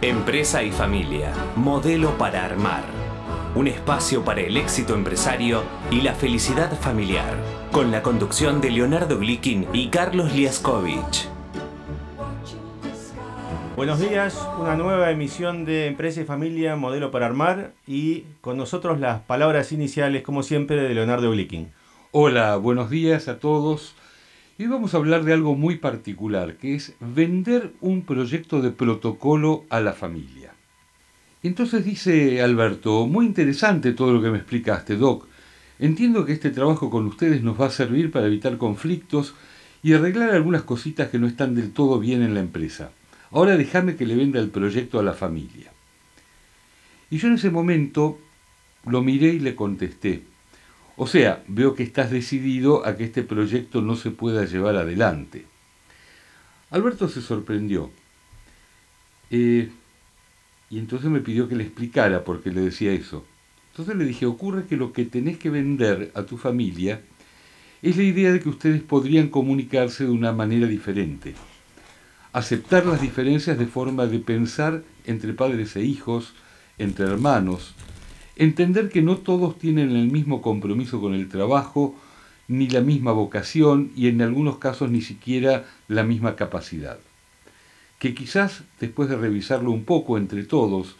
Empresa y familia, modelo para armar. Un espacio para el éxito empresario y la felicidad familiar. Con la conducción de Leonardo Glikin y Carlos Liaskovich. Buenos días, una nueva emisión de Empresa y Familia, modelo para armar. Y con nosotros las palabras iniciales, como siempre, de Leonardo Glikin. Hola, buenos días a todos. Hoy vamos a hablar de algo muy particular, que es vender un proyecto de protocolo a la familia. Entonces dice Alberto, muy interesante todo lo que me explicaste, Doc. Entiendo que este trabajo con ustedes nos va a servir para evitar conflictos y arreglar algunas cositas que no están del todo bien en la empresa. Ahora déjame que le venda el proyecto a la familia. Y yo en ese momento lo miré y le contesté, o sea, veo que estás decidido a que este proyecto no se pueda llevar adelante. Alberto se sorprendió. Eh, y entonces me pidió que le explicara por qué le decía eso. Entonces le dije, ocurre que lo que tenés que vender a tu familia es la idea de que ustedes podrían comunicarse de una manera diferente. Aceptar las diferencias de forma de pensar entre padres e hijos, entre hermanos, Entender que no todos tienen el mismo compromiso con el trabajo, ni la misma vocación y en algunos casos ni siquiera la misma capacidad. Que quizás, después de revisarlo un poco entre todos,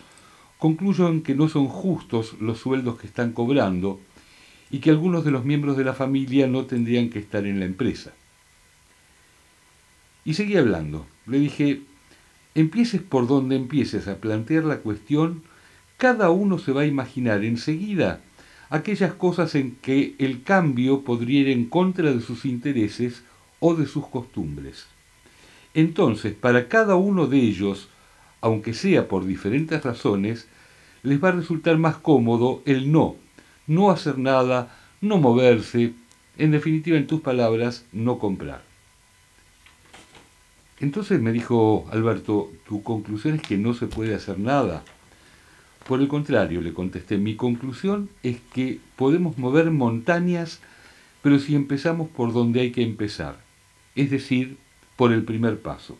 concluyan que no son justos los sueldos que están cobrando y que algunos de los miembros de la familia no tendrían que estar en la empresa. Y seguí hablando. Le dije, empieces por donde empieces a plantear la cuestión, cada uno se va a imaginar enseguida aquellas cosas en que el cambio podría ir en contra de sus intereses o de sus costumbres. Entonces, para cada uno de ellos, aunque sea por diferentes razones, les va a resultar más cómodo el no, no hacer nada, no moverse, en definitiva, en tus palabras, no comprar. Entonces me dijo Alberto, tu conclusión es que no se puede hacer nada. Por el contrario, le contesté, mi conclusión es que podemos mover montañas, pero si empezamos por donde hay que empezar, es decir, por el primer paso.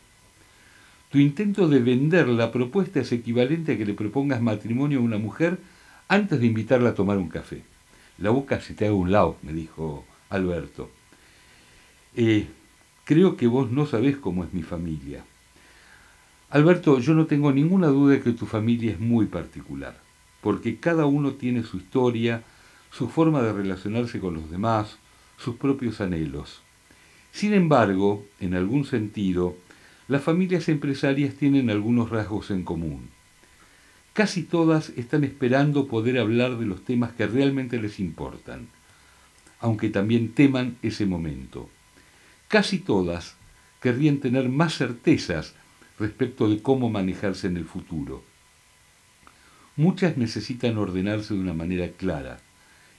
Tu intento de vender la propuesta es equivalente a que le propongas matrimonio a una mujer antes de invitarla a tomar un café. La boca se te haga un lado, me dijo Alberto. Eh, creo que vos no sabés cómo es mi familia. Alberto, yo no tengo ninguna duda de que tu familia es muy particular, porque cada uno tiene su historia, su forma de relacionarse con los demás, sus propios anhelos. Sin embargo, en algún sentido, las familias empresarias tienen algunos rasgos en común. Casi todas están esperando poder hablar de los temas que realmente les importan, aunque también teman ese momento. Casi todas querrían tener más certezas respecto de cómo manejarse en el futuro. Muchas necesitan ordenarse de una manera clara,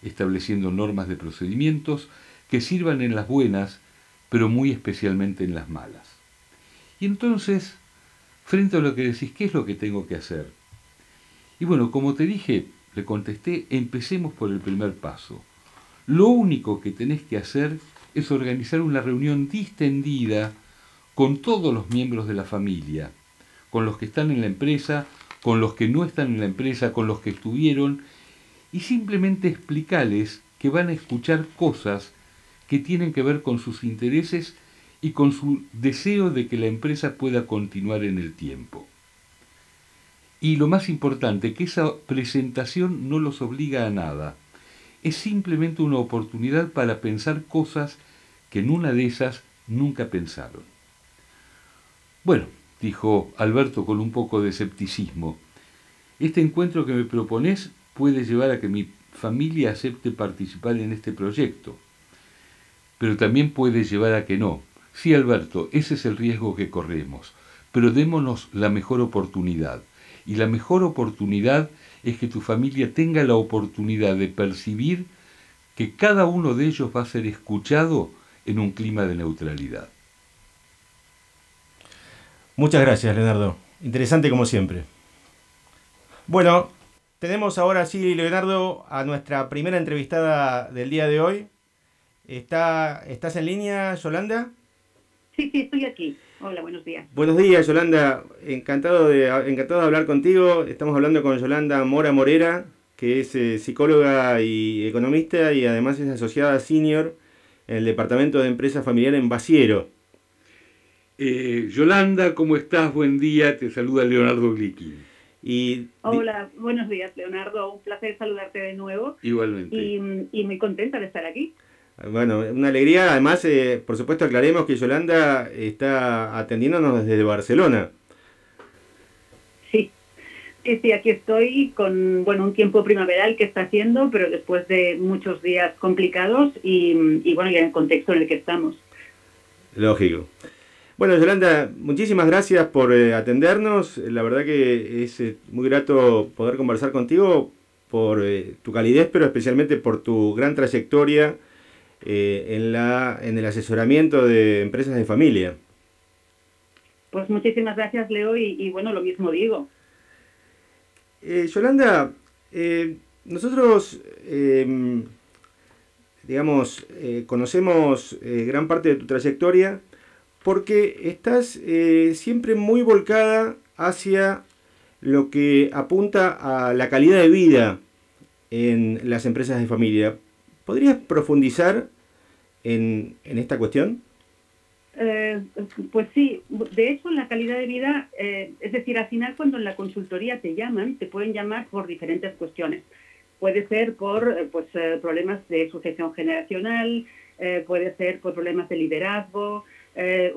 estableciendo normas de procedimientos que sirvan en las buenas, pero muy especialmente en las malas. Y entonces, frente a lo que decís, ¿qué es lo que tengo que hacer? Y bueno, como te dije, le contesté, empecemos por el primer paso. Lo único que tenés que hacer es organizar una reunión distendida con todos los miembros de la familia, con los que están en la empresa, con los que no están en la empresa, con los que estuvieron, y simplemente explicarles que van a escuchar cosas que tienen que ver con sus intereses y con su deseo de que la empresa pueda continuar en el tiempo. Y lo más importante, que esa presentación no los obliga a nada. Es simplemente una oportunidad para pensar cosas que en una de esas nunca pensaron. Bueno, dijo Alberto con un poco de escepticismo, este encuentro que me propones puede llevar a que mi familia acepte participar en este proyecto, pero también puede llevar a que no. Sí, Alberto, ese es el riesgo que corremos, pero démonos la mejor oportunidad. Y la mejor oportunidad es que tu familia tenga la oportunidad de percibir que cada uno de ellos va a ser escuchado en un clima de neutralidad. Muchas gracias, Leonardo. Interesante como siempre. Bueno, tenemos ahora sí, Leonardo, a nuestra primera entrevistada del día de hoy. ¿Está, ¿Estás en línea, Yolanda? Sí, sí, estoy aquí. Hola, buenos días. Buenos días, Yolanda. Encantado de, encantado de hablar contigo. Estamos hablando con Yolanda Mora Morera, que es eh, psicóloga y economista y además es asociada senior en el Departamento de Empresa Familiar en Basiero. Eh, Yolanda, ¿cómo estás? Buen día. Te saluda Leonardo Glicky. Y Hola, buenos días, Leonardo. Un placer saludarte de nuevo. Igualmente. y muy contenta de estar aquí. Bueno, una alegría. Además, eh, por supuesto, aclaremos que Yolanda está atendiéndonos desde Barcelona. Sí, sí, aquí estoy con bueno un tiempo primaveral que está haciendo, pero después de muchos días complicados y, bueno, ya en el contexto en el que estamos. Lógico. Bueno, Yolanda, muchísimas gracias por eh, atendernos. La verdad que es eh, muy grato poder conversar contigo por tu calidez, pero especialmente por tu gran trayectoria eh, en, la, en el asesoramiento de empresas de familia. Pues muchísimas gracias, Leo, y, bueno, lo mismo digo. Eh, Yolanda, eh, nosotros, em, digamos, conocemos gran parte de tu trayectoria porque estás siempre muy volcada hacia lo que apunta a la calidad de vida en las empresas de familia. ¿Podrías profundizar en, esta cuestión? Eh, pues sí, de hecho la calidad de vida, eh, es decir, al final cuando en la consultoría te llaman, te pueden llamar por diferentes cuestiones. Puede ser por eh, pues, problemas de sucesión generacional, puede ser por problemas de liderazgo,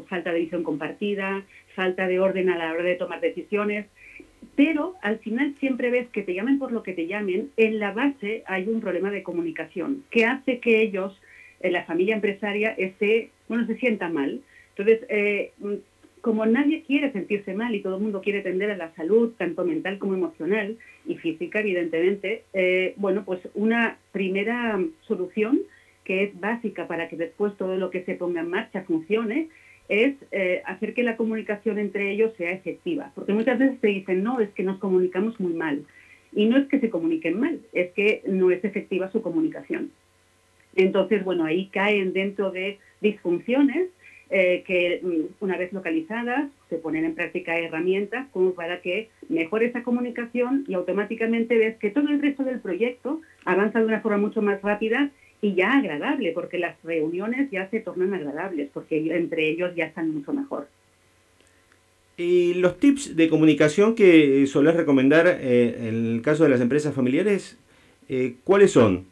falta de visión compartida, falta de orden a la hora de tomar decisiones pero al final siempre ves que te llamen por lo que te llamen, en la base hay un problema de comunicación que hace que ellos, en la familia empresaria, esté, bueno, se sienta mal. Entonces, eh, como nadie quiere sentirse mal y todo el mundo quiere tender a la salud, tanto mental como emocional y física, evidentemente, eh, bueno, pues una primera solución que es básica para que después todo lo que se ponga en marcha funcione, es eh, hacer que la comunicación entre ellos sea efectiva. Porque muchas veces te dicen, no, es que nos comunicamos muy mal. Y no es que se comuniquen mal, es que no es efectiva su comunicación. Entonces, bueno, ahí caen dentro de disfunciones eh, que mm, una vez localizadas se ponen en práctica herramientas como para que mejore esa comunicación y automáticamente ves que todo el resto del proyecto avanza de una forma mucho más rápida y ya agradable, porque las reuniones ya se tornan agradables, porque entre ellos ya están mucho mejor. ¿Y los tips de comunicación que solés recomendar eh, en el caso de las empresas familiares, eh, cuáles son?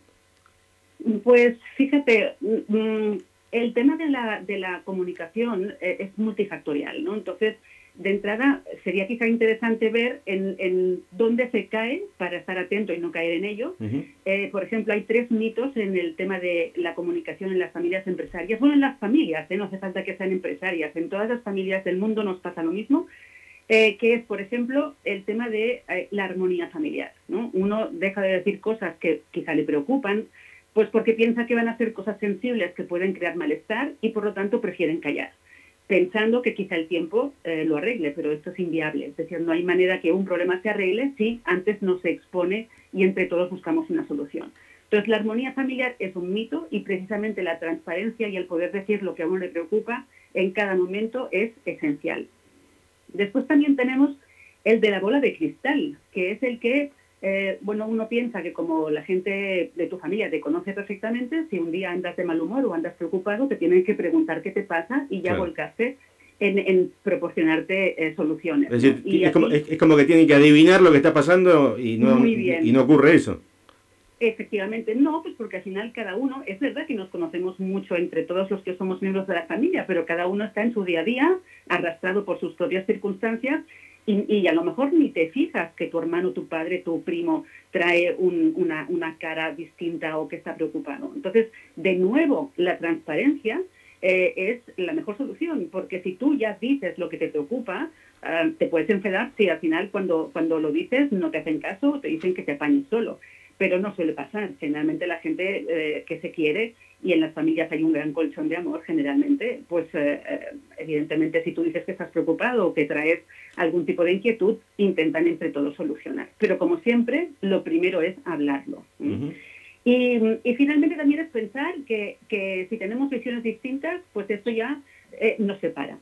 Pues fíjate, mm, mm, el tema de la, de la comunicación eh, es multifactorial, ¿no? Entonces, de entrada sería quizá interesante ver en, dónde se cae para estar atento y no caer en ello. Eh, por ejemplo, hay tres mitos en el tema de la comunicación en las familias empresarias. Bueno, en las familias, ¿eh? no hace falta que sean empresarias, en todas las familias del mundo nos pasa lo mismo. Eh, que es, por ejemplo, el tema de la armonía familiar. ¿no? Uno deja de decir cosas que quizá le preocupan, pues porque piensa que van a ser cosas sensibles que pueden crear malestar y por lo tanto prefieren callar pensando que quizá el tiempo eh, lo arregle, pero esto es inviable. Es decir, no hay manera que un problema se arregle si antes no se expone y entre todos buscamos una solución. Entonces, la armonía familiar es un mito y precisamente la transparencia y el poder decir lo que a uno le preocupa en cada momento es esencial. Después también tenemos el de la bola de cristal, que es el que eh, bueno, uno piensa que como la gente de tu familia te conoce perfectamente, si un día andas de mal humor o andas preocupado, te tienen que preguntar qué te pasa y ya volcaste en, proporcionarte eh, soluciones. Es, decir, es, como, que tienen que adivinar lo que está pasando y no, y no ocurre eso. Efectivamente, no, pues porque al final cada uno, es verdad que nos conocemos mucho entre todos los que somos miembros de la familia, pero cada uno está en su día a día, arrastrado por sus propias circunstancias y, a lo mejor ni te fijas que tu hermano, tu padre, tu primo trae una, una, cara distinta o que está preocupado. Entonces, de nuevo, la transparencia eh, es la mejor solución, porque si tú ya dices lo que te preocupa, ah, te puedes enfadar si al final cuando, cuando lo dices no te hacen caso o te dicen que te apañes solo pero no suele pasar. Generalmente la gente eh, que se quiere y en las familias hay un gran colchón de amor generalmente, pues eh, eh, evidentemente si tú dices que estás preocupado o que traes algún tipo de inquietud, intentan entre todos solucionar. Pero como siempre, lo primero es hablarlo. y, finalmente también es pensar que, que, si tenemos visiones distintas, pues esto ya eh, nos separa.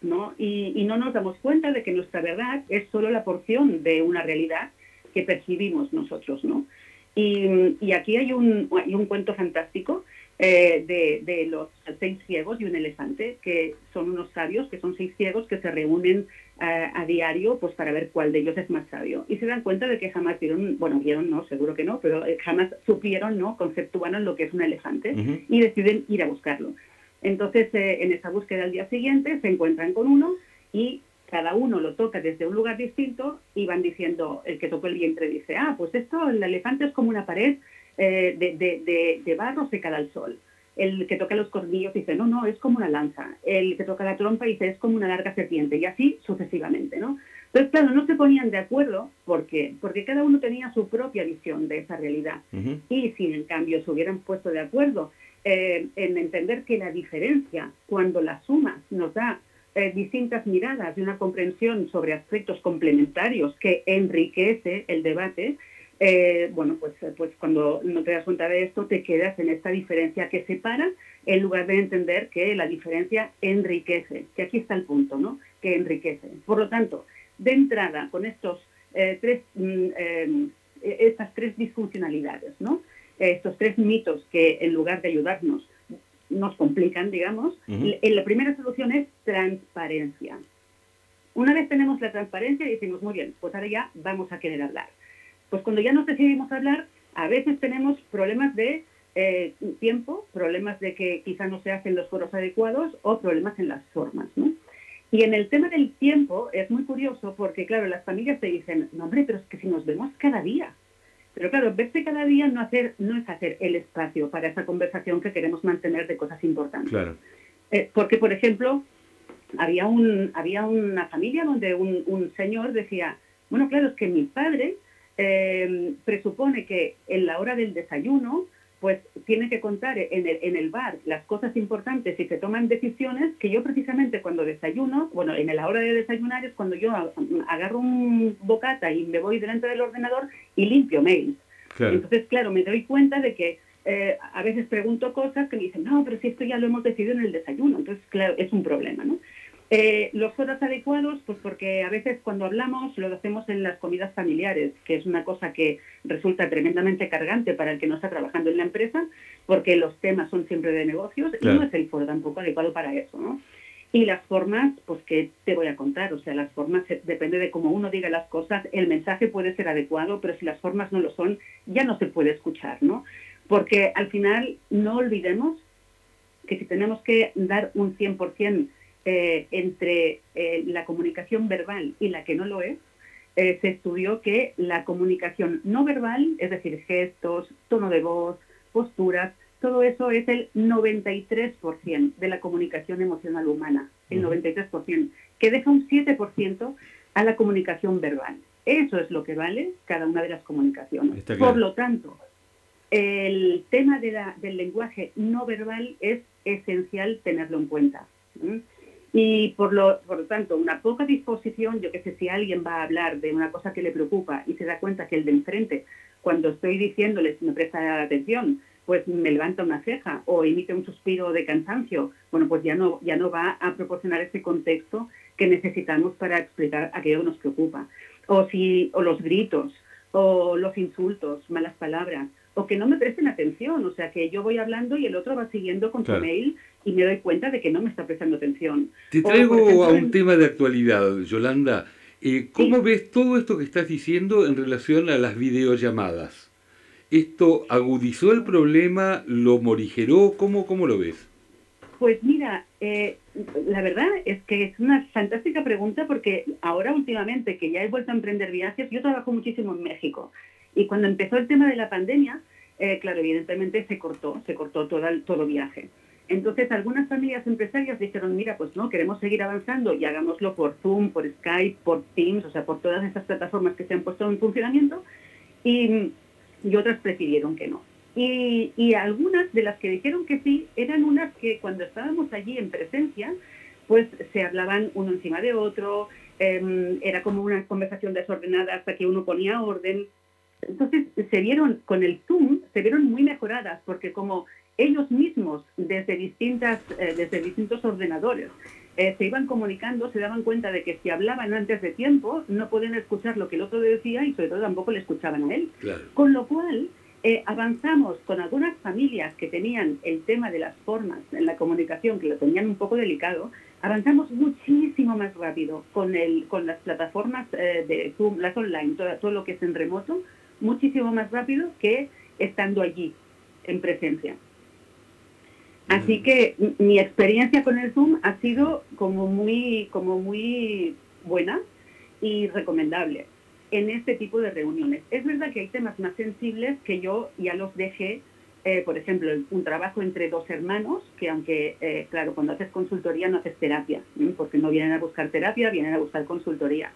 ¿no? Y, no nos damos cuenta de que nuestra verdad es solo la porción de una realidad que percibimos nosotros. ¿no? Y, aquí hay un, hay un cuento fantástico eh, de, los seis ciegos y un elefante, que son unos sabios, que son seis ciegos que se reúnen eh, a diario pues para ver cuál de ellos es más sabio. Y se dan cuenta de que jamás vieron, bueno, vieron, no, seguro que no, pero eh, jamás supieron, ¿no? Conceptuaron lo que es un elefante y deciden ir a buscarlo. Entonces, en esa búsqueda al día siguiente se encuentran con uno y cada uno lo toca desde un lugar distinto y van diciendo, el que tocó el vientre dice, ah, pues esto, el elefante es como una pared eh, de, de, de, barro secada al sol. El que toca los cornillos dice, no, no, es como una lanza. El que toca la trompa dice, es como una larga serpiente. Y así sucesivamente, ¿no? Entonces, claro, no se ponían de acuerdo. ¿Por qué? Porque cada uno tenía su propia visión de esa realidad. Y si, en cambio, se hubieran puesto de acuerdo eh, en entender que la diferencia, cuando la suma nos da eh, distintas miradas y una comprensión sobre aspectos complementarios que enriquece el debate, eh, bueno, pues, eh, pues cuando no te das cuenta de esto, te quedas en esta diferencia que separa en lugar de entender que la diferencia enriquece, que aquí está el punto, ¿no? Que enriquece. Por lo tanto, de entrada, con estos eh, tres, mm, estas tres disfuncionalidades, ¿no? Estos tres mitos que en lugar de ayudarnos nos complican, digamos, la primera solución es transparencia. Una vez tenemos la transparencia, decimos, muy bien, pues ahora ya vamos a querer hablar. Pues cuando ya nos decidimos hablar, a veces tenemos problemas de eh, tiempo, problemas de que quizá no se hacen los foros adecuados o problemas en las formas, ¿no? Y en el tema del tiempo es muy curioso porque, claro, las familias te dicen, no, hombre, pero es que si nos vemos cada día. Pero claro, verse cada día no, hacer, no es hacer el espacio para esa conversación que queremos mantener de cosas importantes. Claro. Eh, porque, por ejemplo, había, un, había una familia donde un, un señor decía, bueno, claro, es que mi padre eh, presupone que en la hora del desayuno, pues tiene que contar en el, en el bar las cosas importantes y se toman decisiones que yo precisamente cuando desayuno, bueno, en la hora de desayunar es cuando yo agarro un bocata y me voy delante del ordenador y limpio mails. Entonces, claro, me doy cuenta de que eh, a veces pregunto cosas que me dicen, no, pero si esto ya lo hemos decidido en el desayuno. Entonces, claro, es un problema, ¿no? Eh, los horas adecuados, pues porque a veces cuando hablamos lo hacemos en las comidas familiares, que es una cosa que resulta tremendamente cargante para el que no está trabajando en la empresa, porque los temas son siempre de negocios y no es el foro tampoco adecuado para eso, ¿no? Y las formas, pues que te voy a contar, o sea, las formas depende de cómo uno diga las cosas, el mensaje puede ser adecuado, pero si las formas no lo son, ya no se puede escuchar, ¿no? Porque al final no olvidemos que si tenemos que dar un 100% eh, entre eh, la comunicación verbal y la que no lo es, eh, se estudió que la comunicación no verbal, es decir, gestos, tono de voz, posturas, todo eso es el 93% de la comunicación emocional humana, el 93%, que deja un 7% a la comunicación verbal. Eso es lo que vale cada una de las comunicaciones. Por lo tanto, el tema del lenguaje no verbal es esencial tenerlo en cuenta. Y por lo, por lo tanto, una poca disposición, yo que sé, si alguien va a hablar de una cosa que le preocupa y se da cuenta que el de enfrente, cuando estoy diciéndole si me presta atención, pues me levanta una ceja o emite un suspiro de cansancio, bueno, pues ya no, ya no va a proporcionar ese contexto que necesitamos para explicar aquello que nos preocupa. O, si, o los gritos, o los insultos, malas palabras, o que no me presten atención, o sea, que yo voy hablando y el otro va siguiendo con su mail y me doy cuenta de que no me está prestando atención. Te traigo a un tema de actualidad, Yolanda. Eh, ¿Cómo ves todo esto que estás diciendo en relación a las videollamadas? ¿Esto agudizó el problema? ¿Lo morigeró? ¿Cómo, cómo lo ves? Pues mira, eh, la verdad es que es una fantástica pregunta porque ahora últimamente que ya he vuelto a emprender viajes, yo trabajo muchísimo en México y cuando empezó el tema de la pandemia, eh, claro, evidentemente se cortó, se cortó todo el todo viaje. Entonces, algunas familias empresarias dijeron, mira, pues no, queremos seguir avanzando y hagámoslo por Zoom, por Skype, por Teams, o sea, por todas estas plataformas que se han puesto en funcionamiento, y, otras prefirieron que no. Y, algunas de las que dijeron que sí eran unas que cuando estábamos allí en presencia, pues se hablaban uno encima de otro, em, era como una conversación desordenada hasta que uno ponía orden. Entonces se vieron con el Zoom, se vieron muy mejoradas porque como ellos mismos desde, distintas, eh, desde distintos ordenadores eh, se iban comunicando, se daban cuenta de que si hablaban antes de tiempo no podían escuchar lo que el otro decía y sobre todo tampoco le escuchaban a él. Con lo cual eh, avanzamos con algunas familias que tenían el tema de las formas en la comunicación, que lo tenían un poco delicado, avanzamos muchísimo más rápido con, el, con las plataformas de Zoom, las online, todo, todo lo que es en remoto, muchísimo más rápido que estando allí en presencia. Así que mi experiencia con el Zoom ha sido como muy, como muy buena y recomendable en este tipo de reuniones. Es verdad que hay temas más sensibles que yo ya los dejé, eh, por ejemplo, un trabajo entre dos hermanos, que aunque, eh, claro, cuando haces consultoría no haces terapia, porque no vienen a buscar terapia, vienen a buscar consultoría.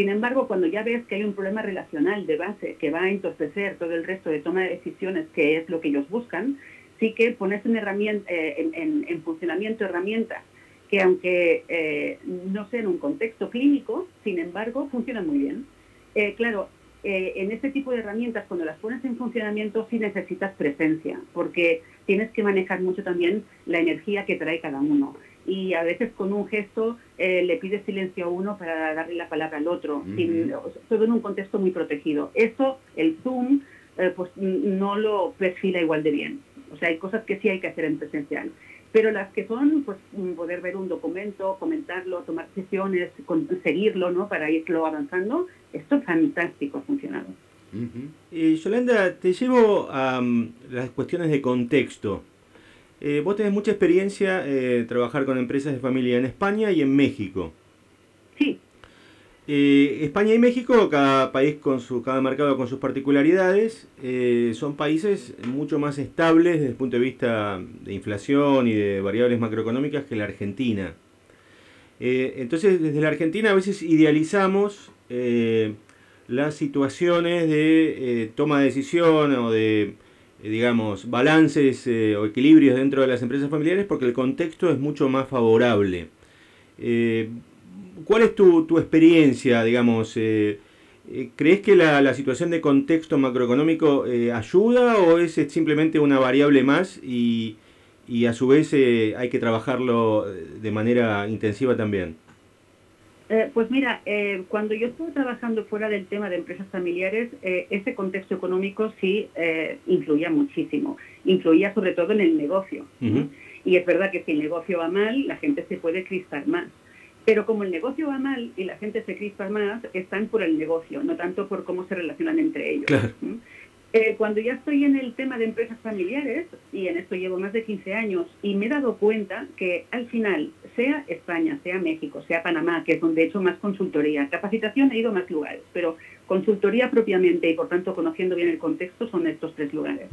Sin embargo, cuando ya ves que hay un problema relacional de base que va a entorpecer todo el resto de toma de decisiones, que es lo que ellos buscan, sí que pones en, herramienta, eh, en, funcionamiento herramientas que aunque eh, no sean en un contexto clínico, sin embargo, funcionan muy bien. Eh, claro, en este tipo de herramientas, cuando las pones en funcionamiento, sí necesitas presencia, porque tienes que manejar mucho también la energía que trae cada uno. Y a veces con un gesto le pides silencio a uno para darle la palabra al otro, todo en un contexto muy protegido. Eso, el Zoom, pues no lo perfila igual de bien. O sea, hay cosas que sí hay que hacer en presencial. Pero las que son, pues, poder ver un documento, comentarlo, tomar sesiones, seguirlo, ¿no? Para irlo avanzando, esto es fantástico ha funcionado. Eh, Yolanda, te llevo a mm, las cuestiones de contexto. Eh, vos tenés mucha experiencia eh, trabajar con empresas de familia en España y en México. Sí. Eh, España y México, cada país con su, cada mercado con sus particularidades, son países mucho más estables desde el punto de vista de inflación y de variables macroeconómicas que la Argentina. Entonces, desde la Argentina a veces idealizamos las situaciones de toma de decisión o de, digamos, balances o equilibrios dentro de las empresas familiares porque el contexto es mucho más favorable. ¿Cuál es tu, tu experiencia, digamos? Eh, eh, ¿Crees que la, situación de contexto macroeconómico eh, ayuda o es simplemente una variable más y, y a su vez hay que trabajarlo de manera intensiva también? Pues mira, cuando yo estuve trabajando fuera del tema de empresas familiares, ese contexto económico sí influía muchísimo. Influía sobre todo en el negocio. Y es verdad que si el negocio va mal, la gente se puede crispar más. Pero como el negocio va mal y la gente se crispa más, están por el negocio, no tanto por cómo se relacionan entre ellos. Eh, cuando ya estoy en el tema de empresas familiares, y en esto llevo más de 15 años, y me he dado cuenta que al final, sea España, sea México, sea Panamá, que es donde he hecho más consultoría, capacitación he ido a más lugares, pero consultoría propiamente y por tanto conociendo bien el contexto son estos tres lugares.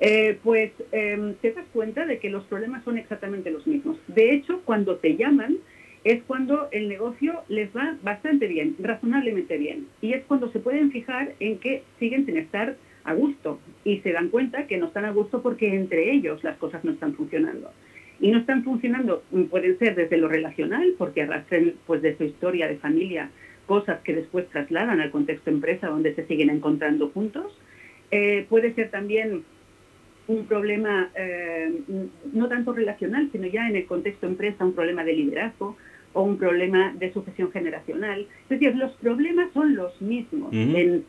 Eh, pues em, te das cuenta de que los problemas son exactamente los mismos. De hecho, cuando te llaman, es cuando el negocio les va bastante bien, razonablemente bien. Y es cuando se pueden fijar en que siguen sin estar a gusto y se dan cuenta que no están a gusto porque entre ellos las cosas no están funcionando. Y no están funcionando, mm, pueden ser desde lo relacional, porque arrastren pues, de su historia de familia cosas que después trasladan al contexto empresa donde se siguen encontrando juntos. Eh, puede ser también un problema eh, no tanto relacional, sino ya en el contexto empresa, un problema de liderazgo, o un problema de sucesión generacional. Es decir, los problemas son los mismos. En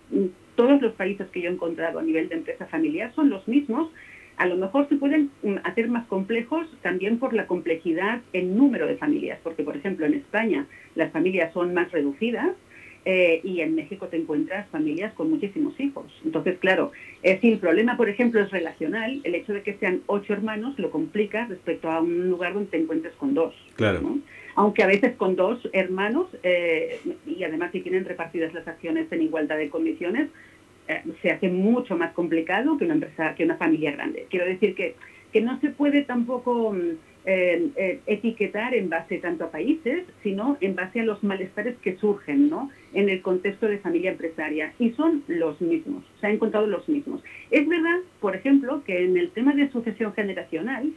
todos los países que yo he encontrado a nivel de empresa familiar son los mismos. A lo mejor se pueden mm, hacer más complejos también por la complejidad en número de familias, porque por ejemplo en España las familias son más reducidas, eh, y en México te encuentras familias con muchísimos hijos. Entonces, claro, eh, si el problema, por ejemplo, es relacional, el hecho de que sean ocho hermanos lo complica respecto a un lugar donde te encuentres con dos. Claro aunque a veces con dos hermanos, eh, y además si tienen repartidas las acciones en igualdad de condiciones, eh, se hace mucho más complicado que una empresa, que una familia grande. Quiero decir que, que no se puede tampoco mm, eh, etiquetar en base tanto a países, sino en base a los malestares que surgen ¿no? en el contexto de familia empresaria. Y son los mismos, se han encontrado los mismos. Es verdad, por ejemplo, que en el tema de sucesión generacional,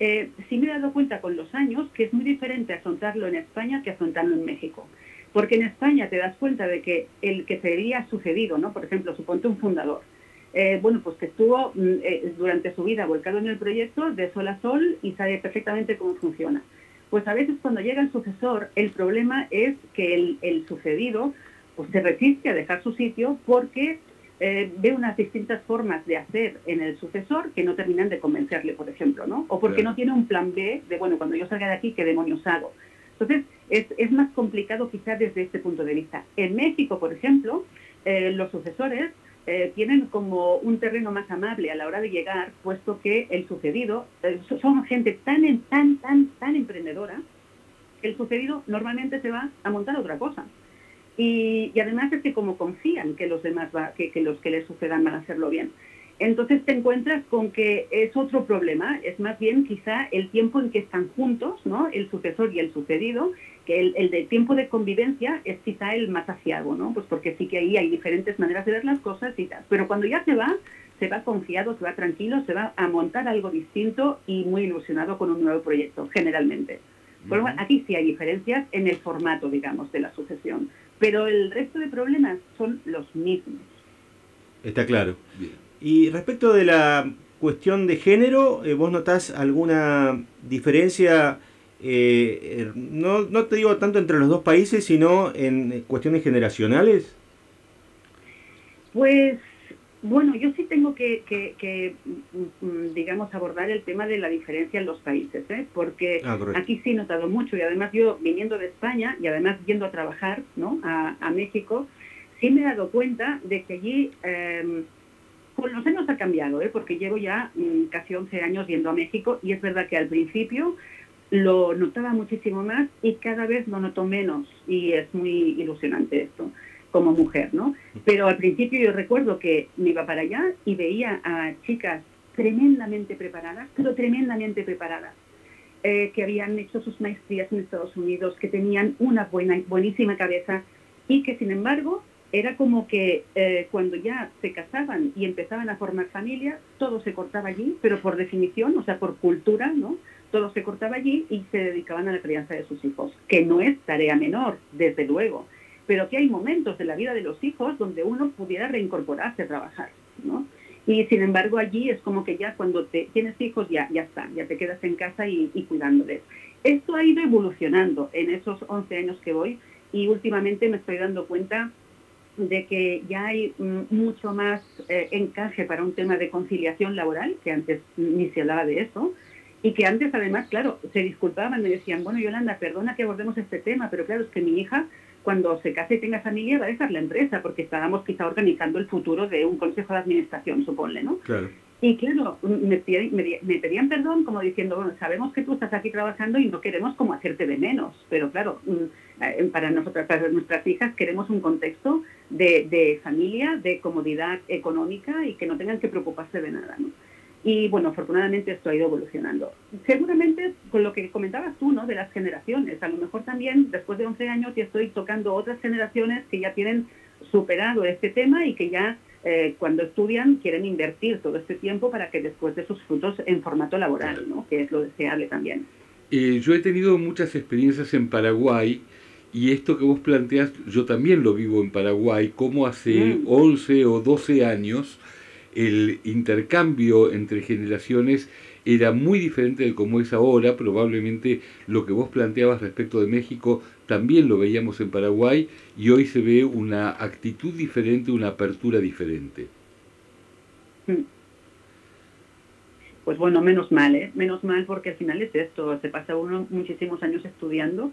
eh, sí me he dado cuenta con los años que es muy diferente afrontarlo en España que afrontarlo en México. Porque en España te das cuenta de que el que se había sucedido, ¿no? por ejemplo, suponte un fundador, eh, bueno, pues que estuvo mm, eh, durante su vida volcado en el proyecto de sol a sol y sabe perfectamente cómo funciona. Pues a veces cuando llega el sucesor, el problema es que el, sucedido pues, se resiste a dejar su sitio porque eh, ve unas distintas formas de hacer en el sucesor que no terminan de convencerle, por ejemplo, ¿no? O porque no tiene un plan B de, bueno, cuando yo salga de aquí, ¿qué demonios hago? Entonces, es, es más complicado quizás desde este punto de vista. En México, por ejemplo, los sucesores eh, tienen como un terreno más amable a la hora de llegar, puesto que el sucedido, eh, son gente tan, tan, tan, tan emprendedora, que el sucedido normalmente se va a montar otra cosa. Y, además es que como confían que los demás, va, que, que los que les sucedan van a hacerlo bien. Entonces te encuentras con que es otro problema, es más bien quizá el tiempo en que están juntos, ¿no? el sucesor y el sucedido, que el, el de tiempo de convivencia es quizá el más aciago, ¿no? Pues porque sí que ahí hay diferentes maneras de ver las cosas y tal. Pero cuando ya se va, se va confiado, se va tranquilo, se va a montar algo distinto y muy ilusionado con un nuevo proyecto, generalmente. Bueno, aquí sí hay diferencias en el formato, digamos, de la sucesión, pero el resto de problemas son los mismos. Está claro. Y respecto de la cuestión de género, eh, ¿vos notás alguna diferencia eh, no, no te digo tanto entre los dos países, sino en cuestiones generacionales? Pues bueno, yo sí tengo que, mm, mm, digamos, abordar el tema de la diferencia en los países, ¿eh? porque ah, aquí sí he notado mucho y además yo viniendo de España y además yendo a trabajar ¿no? a, México, sí me he dado cuenta de que allí em, con los años ha cambiado, ¿eh? porque llevo ya mm, casi 11 años yendo a México y es verdad que al principio lo notaba muchísimo más y cada vez lo noto menos y es muy ilusionante esto como mujer, ¿no? Pero al principio yo recuerdo que me iba para allá y veía a chicas tremendamente preparadas, pero tremendamente preparadas, eh, que habían hecho sus maestrías en Estados Unidos, que tenían una buena, buenísima cabeza y que sin embargo era como que eh, cuando ya se casaban y empezaban a formar familia, todo se cortaba allí, pero por definición, o sea, por cultura, ¿no? todo se cortaba allí y se dedicaban a la crianza de sus hijos, que no es tarea menor, desde luego, pero que hay momentos de la vida de los hijos donde uno pudiera reincorporarse a trabajar, ¿no? Y sin embargo allí es como que ya cuando te, tienes hijos ya, ya está, ya te quedas en casa y, cuidándoles. Esto ha ido evolucionando en esos 11 años que voy y últimamente me estoy dando cuenta de que ya hay mucho más eh, encaje para un tema de conciliación laboral, que antes ni se hablaba de eso, y que antes además, claro, se disculpaban, me decían, bueno, Yolanda, perdona que abordemos este tema, pero claro, es que mi hija cuando se case y tenga familia va a dejar la empresa, porque estábamos quizá organizando el futuro de un consejo de administración, suponle, ¿no? Claro. Y claro, me, pedían perdón como diciendo, bueno, sabemos que tú estás aquí trabajando y no queremos como hacerte de menos, pero claro, mm, eh, para nosotras, para nuestras hijas queremos un contexto de, de familia, de comodidad económica y que no tengan que preocuparse de nada, ¿no? Y bueno, afortunadamente esto ha ido evolucionando. Seguramente con lo que comentabas tú, ¿no? De las generaciones. A lo mejor también después de 11 años ya estoy tocando otras generaciones que ya tienen superado este tema y que ya eh, cuando estudian quieren invertir todo este tiempo para que después de sus frutos en formato laboral, ¿no? Que es lo deseable también. Eh, yo he tenido muchas experiencias en Paraguay y esto que vos planteas, yo también lo vivo en Paraguay, como hace 11 mm. o 12 años el intercambio entre generaciones era muy diferente de como es ahora, probablemente lo que vos planteabas respecto de México también lo veíamos en Paraguay y hoy se ve una actitud diferente, una apertura diferente. Hmm. Pues bueno, menos mal, ¿eh? menos mal porque al final es esto, se pasa uno muchísimos años estudiando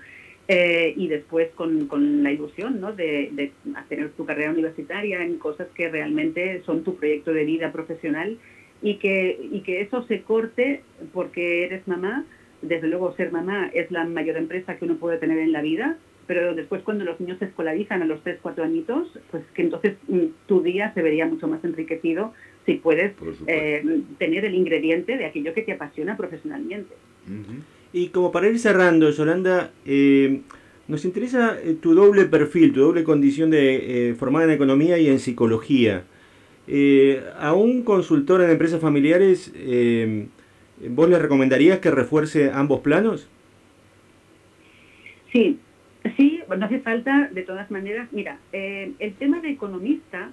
eh, y después con, con, la ilusión ¿no? de, de, hacer tu carrera universitaria en cosas que realmente son tu proyecto de vida profesional y que, y que eso se corte porque eres mamá. Desde luego ser mamá es la mayor empresa que uno puede tener en la vida, pero después cuando los niños se escolarizan a los 3, 4 añitos, pues que entonces mm, tu día se vería mucho más enriquecido si puedes eh, tener el ingrediente de aquello que te apasiona profesionalmente. Y como para ir cerrando, Yolanda, eh, nos interesa eh, tu doble perfil, tu doble condición de eh, formada en economía y en psicología. a un consultor en empresas familiares, ¿vos le recomendarías que refuerce ambos planos? Sí, sí, no hace falta de todas maneras. Mira, el tema de economista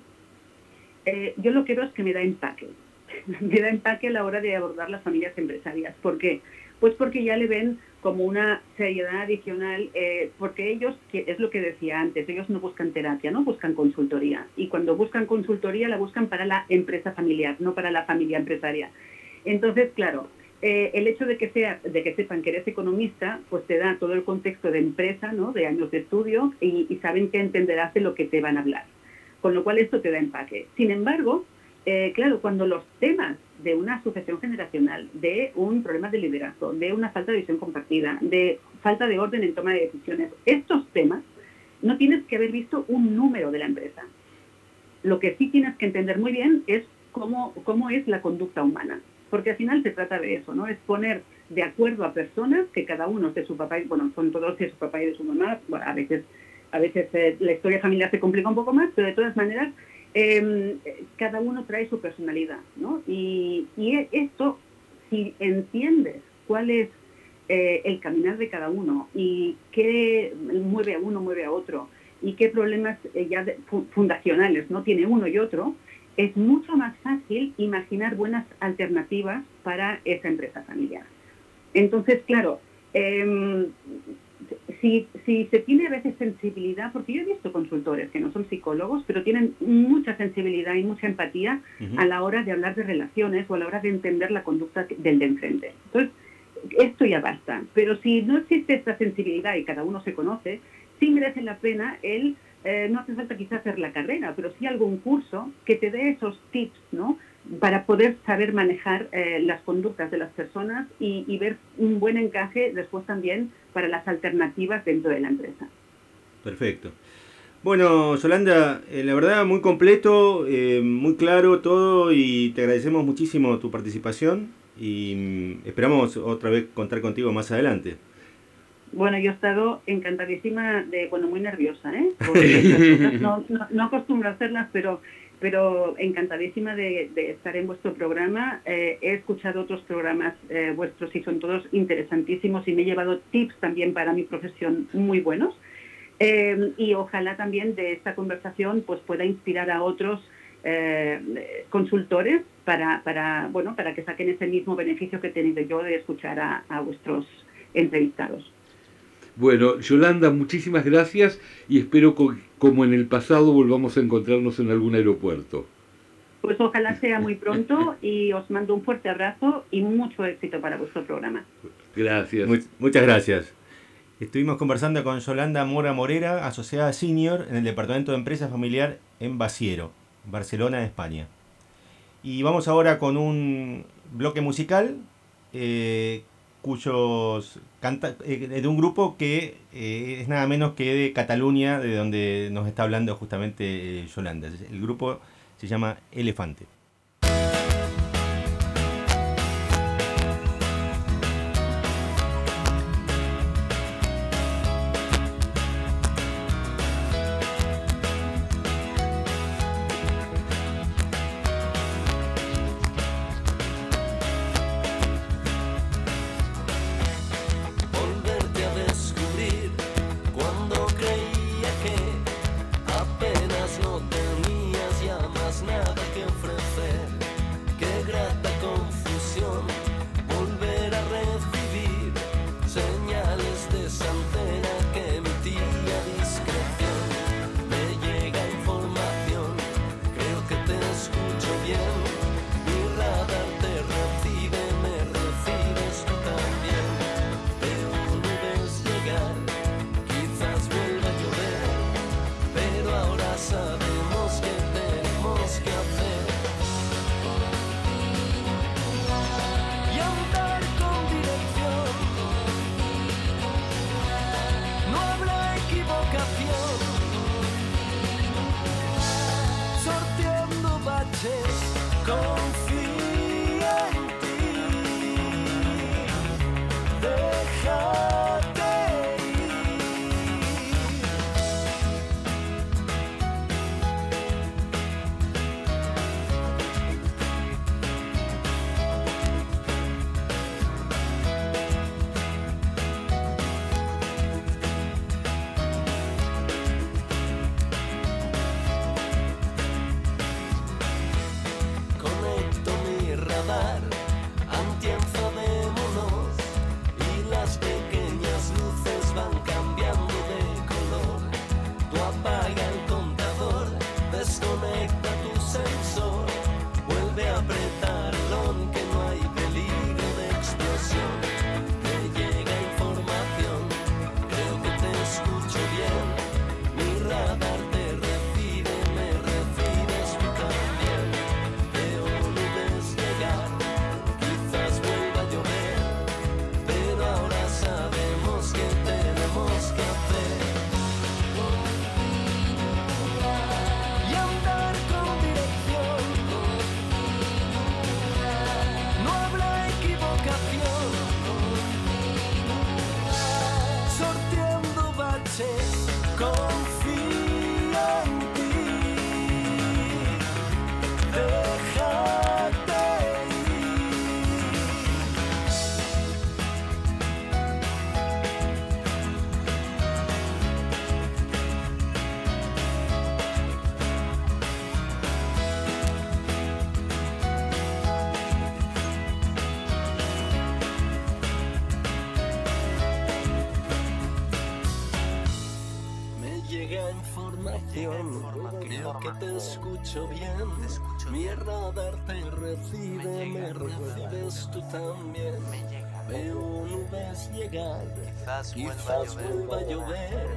yo lo que veo es que me da empaque. me da empaque a la hora de abordar las familias empresarias. ¿Por qué? Pues porque ya le ven como una seriedad adicional, eh, porque ellos, es lo que decía antes, ellos no buscan terapia, no buscan consultoría. Y cuando buscan consultoría la buscan para la empresa familiar, no para la familia empresaria. Entonces, claro, eh, el hecho de que, sea, de que sepan que eres economista, pues te da todo el contexto de empresa, ¿no? de años de estudio, y, y saben que entenderás de lo que te van a hablar. Con lo cual esto te da empaque. Sin embargo, eh, claro, cuando los temas de una sucesión generacional, de un problema de liderazgo, de una falta de visión compartida, de falta de orden en toma de decisiones, estos temas no tienes que haber visto un número de la empresa. Lo que sí tienes que entender muy bien es cómo, cómo es la conducta humana, porque al final se trata de eso, ¿no? Es poner de acuerdo a personas que cada uno de su papá, bueno, son todos de su papá y de su mamá, a veces, a veces eh, la historia familiar se complica un poco más, pero de todas maneras Em, cada uno trae su personalidad, ¿no? Y, esto, si entiendes cuál es eh, el caminar de cada uno y qué mueve a uno, mueve a otro, y qué problemas eh, ya fundacionales no tiene uno y otro, es mucho más fácil imaginar buenas alternativas para esa empresa familiar. Entonces, claro, eh, si, si se tiene a veces sensibilidad, porque yo he visto consultores que no son psicólogos, pero tienen mucha sensibilidad y mucha empatía a la hora de hablar de relaciones o a la hora de entender la conducta del de enfrente. Entonces, esto ya basta. Pero si no existe esta sensibilidad y cada uno se conoce, sí merece la pena el, eh, no hace falta quizás hacer la carrera, pero sí algún curso que te dé esos tips, ¿no? Para poder saber manejar eh, las conductas de las personas y, ver un buen encaje después también para las alternativas dentro de la empresa. Perfecto. Bueno, Yolanda, eh, la verdad muy completo, eh, muy claro todo y te agradecemos muchísimo tu participación y mm, esperamos otra vez contar contigo más adelante. Bueno, yo he estado encantadísima de, bueno, muy nerviosa, ¿eh? Porque no, no, no acostumbro a hacerlas, pero pero encantadísima de, estar en vuestro programa. Eh, he escuchado otros programas eh, vuestros y son todos interesantísimos y me he llevado tips también para mi profesión muy buenos. Eh, y ojalá también de esta conversación pues pueda inspirar a otros consultores para, para, bueno, para que saquen ese mismo beneficio que he tenido yo de escuchar a vuestros entrevistados. Bueno, Yolanda, muchísimas gracias y espero que, como en el pasado volvamos a encontrarnos en algún aeropuerto. Pues ojalá sea muy pronto y os mando un fuerte abrazo y mucho éxito para vuestro programa. Gracias. muchas gracias. Estuvimos conversando con Yolanda Mora Morera, asociada senior en el Departamento de Empresa Familiar en Basiero, Barcelona, España. Y vamos ahora con un bloque musical eh, cuyos canta, eh, de un grupo que eh, es nada menos que de Cataluña, de donde nos está hablando justamente eh, Yolanda. El grupo se llama Elefante. Escucho bien. Mi radar te recibe, me recibes tú también. Veo nubes llegar, quizás vuelva a llover,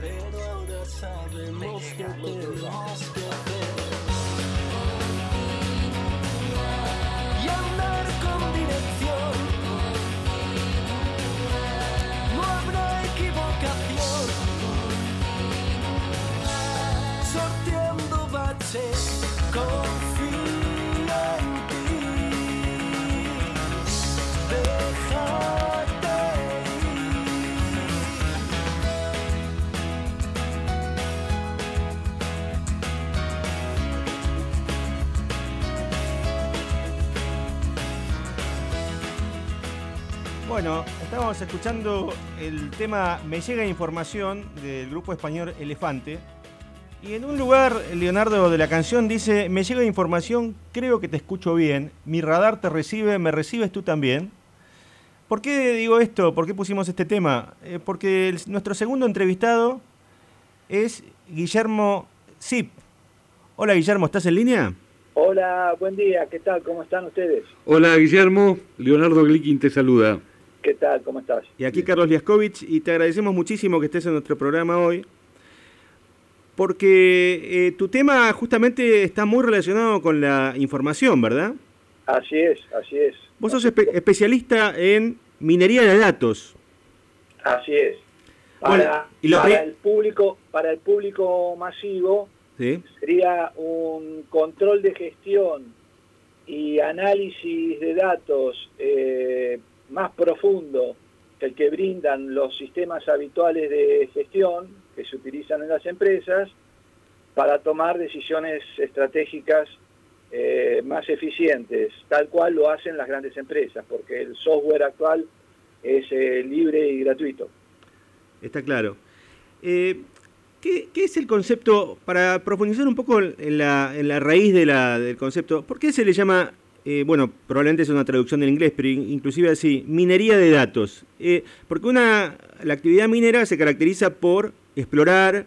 pero ahora sabemos que tenemos que hacer. Bueno, estábamos escuchando el tema Me llega información del grupo español Elefante. Y en un lugar, Leonardo de la canción dice, me llega información, creo que te escucho bien, mi radar te recibe, me recibes tú también. ¿Por qué digo esto? ¿Por qué pusimos este tema? Eh, porque el- nuestro segundo entrevistado es Guillermo Zip. Hola Guillermo, ¿estás en línea? Hola, buen día, ¿qué tal? ¿Cómo están ustedes? Hola Guillermo, Leonardo Glickin te saluda. ¿Qué tal? ¿Cómo estás? Y aquí Carlos Liaskovich, y te agradecemos muchísimo que estés en nuestro programa hoy, porque eh, tu tema justamente está muy relacionado con la información, ¿verdad? Así es, así es. Vos sos espe- especialista en minería de datos. Así es. Bueno, Para, y para el público, para el público masivo ¿sí? sería un control de gestión y análisis de datos eh, más profundo que el que brindan los sistemas habituales de gestión que se utilizan en las empresas para tomar decisiones estratégicas eh, más eficientes, tal cual lo hacen las grandes empresas, porque el software actual es eh, libre y gratuito. Está claro. Eh, ¿qué, es el concepto, para profundizar un poco en la, en la raíz del concepto, ¿por qué se le llama, eh, bueno, probablemente es una traducción del inglés, pero in- inclusive así, minería de datos? Eh, porque una, la actividad minera se caracteriza por explorar,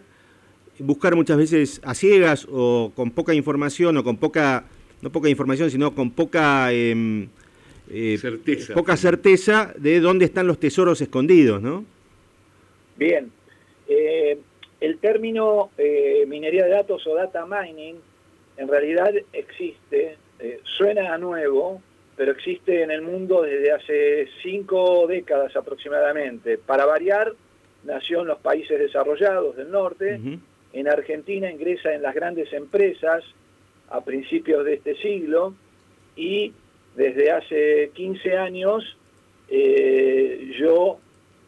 buscar muchas veces a ciegas o con poca información o con poca, no poca información, sino con poca... em, eh, Certeza. Poca certeza de dónde están los tesoros escondidos, ¿no? Bien, eh, el término eh, minería de datos o data mining en realidad existe, eh, suena a nuevo, pero existe en el mundo desde hace cinco décadas aproximadamente. Para variar, nació en los países desarrollados del norte, en Argentina ingresa en las grandes empresas a principios de este siglo y desde hace 15 años eh, yo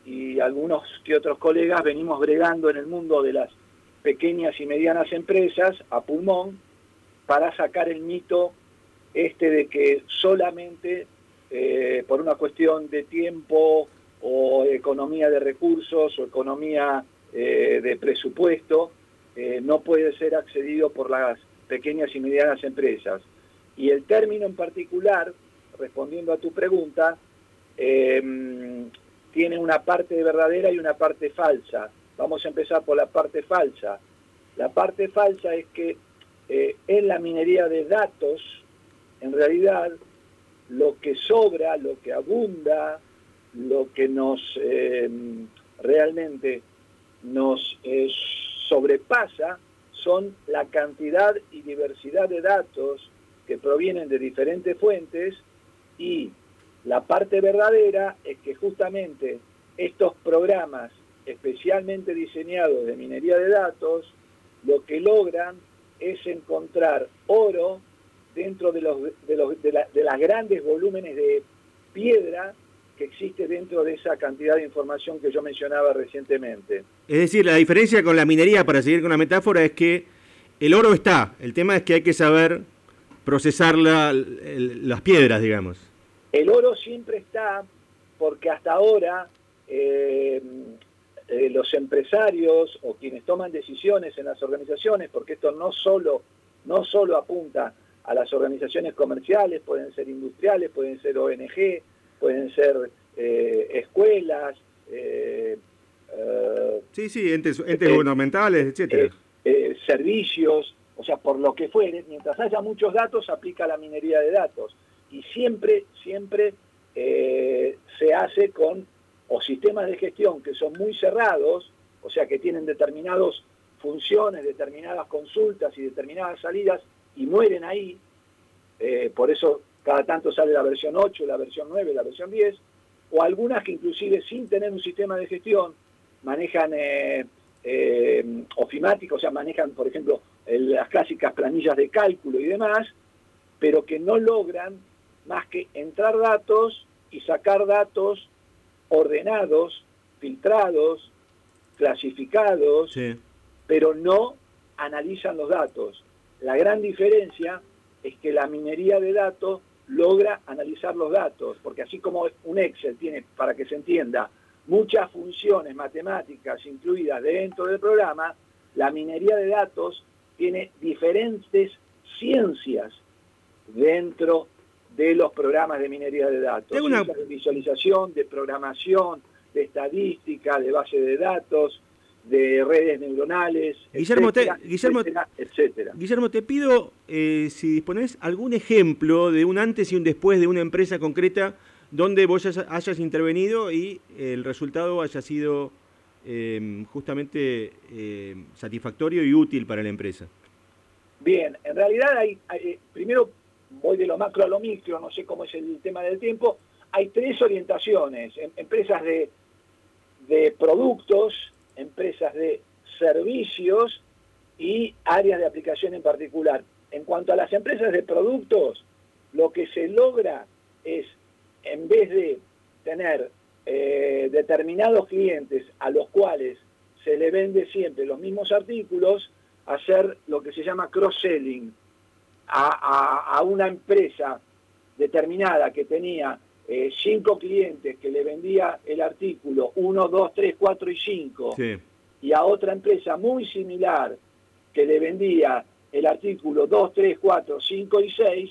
y algunos que otros colegas venimos bregando en el mundo de las pequeñas y medianas empresas a pulmón para sacar el mito este de que solamente eh, por una cuestión de tiempo o economía de recursos o economía eh, de presupuesto eh, no puede ser accedido por las pequeñas y medianas empresas. Y el término en particular, respondiendo a tu pregunta, eh, tiene una parte verdadera y una parte falsa. Vamos a empezar por la parte falsa. La parte falsa es que en la minería de datos, en realidad, lo que sobra, lo que abunda, lo que nos eh, realmente nos eh, sobrepasa son la cantidad y diversidad de datos que provienen de diferentes fuentes y la parte verdadera es que justamente estos programas especialmente diseñados de minería de datos lo que logran es encontrar oro dentro de, los, de, los, de, la, de las grandes volúmenes de piedra que existe dentro de esa cantidad de información que yo mencionaba recientemente. Es decir, la diferencia con la minería, para seguir con la metáfora, es que el oro está. El tema es que hay que saber procesar la, el, las piedras, digamos. El oro siempre está porque hasta ahora eh, eh, los empresarios o quienes toman decisiones en las organizaciones, porque esto no solo, no solo apunta a las organizaciones comerciales, pueden ser industriales, pueden ser ONG, pueden ser eh, escuelas. sí, sí, entes, entes gubernamentales, etcétera. eh, servicios, o sea, por lo que fuere, mientras haya muchos datos, aplica la minería de datos. Y siempre, siempre eh, se hace con o sistemas de gestión que son muy cerrados, o sea, que tienen determinadas funciones, determinadas consultas y determinadas salidas y mueren ahí. Eh, por eso cada tanto sale la versión 8, la versión 9, la versión 10, o algunas que inclusive sin tener un sistema de gestión manejan eh, eh, ofimáticos, o sea, manejan, por ejemplo, las clásicas planillas de cálculo y demás, pero que no logran más que entrar datos y sacar datos ordenados, filtrados, clasificados, pero no analizan los datos. La gran diferencia es que la minería de datos logra analizar los datos, porque así como un Excel tiene, para que se entienda, muchas funciones matemáticas incluidas dentro del programa, la minería de datos tiene diferentes ciencias dentro de los programas de minería de datos. de visualización, de programación, de estadística, de base de datos, de redes neuronales, Guillermo, te, Guillermo, Guillermo, te pido eh, si dispones algún ejemplo de un antes y un después de una empresa concreta donde vos hayas intervenido y el resultado haya sido em, justamente em, satisfactorio y útil para la empresa. Bien, en realidad hay, eh, primero voy de lo macro a lo micro, no sé cómo es el tema del tiempo, hay tres orientaciones, em, empresas de, de productos, empresas de servicios y áreas de aplicación en particular. En cuanto a las empresas de productos, lo que se logra es, en vez de tener eh, determinados clientes a los cuales se le vende siempre los mismos artículos, hacer lo que se llama cross-selling a, una empresa determinada que tenía eh, cinco clientes que le vendía el artículo 1, 2, 3, 4 y 5, y a otra empresa muy similar que le vendía el artículo 2, 3, 4, 5 y 6,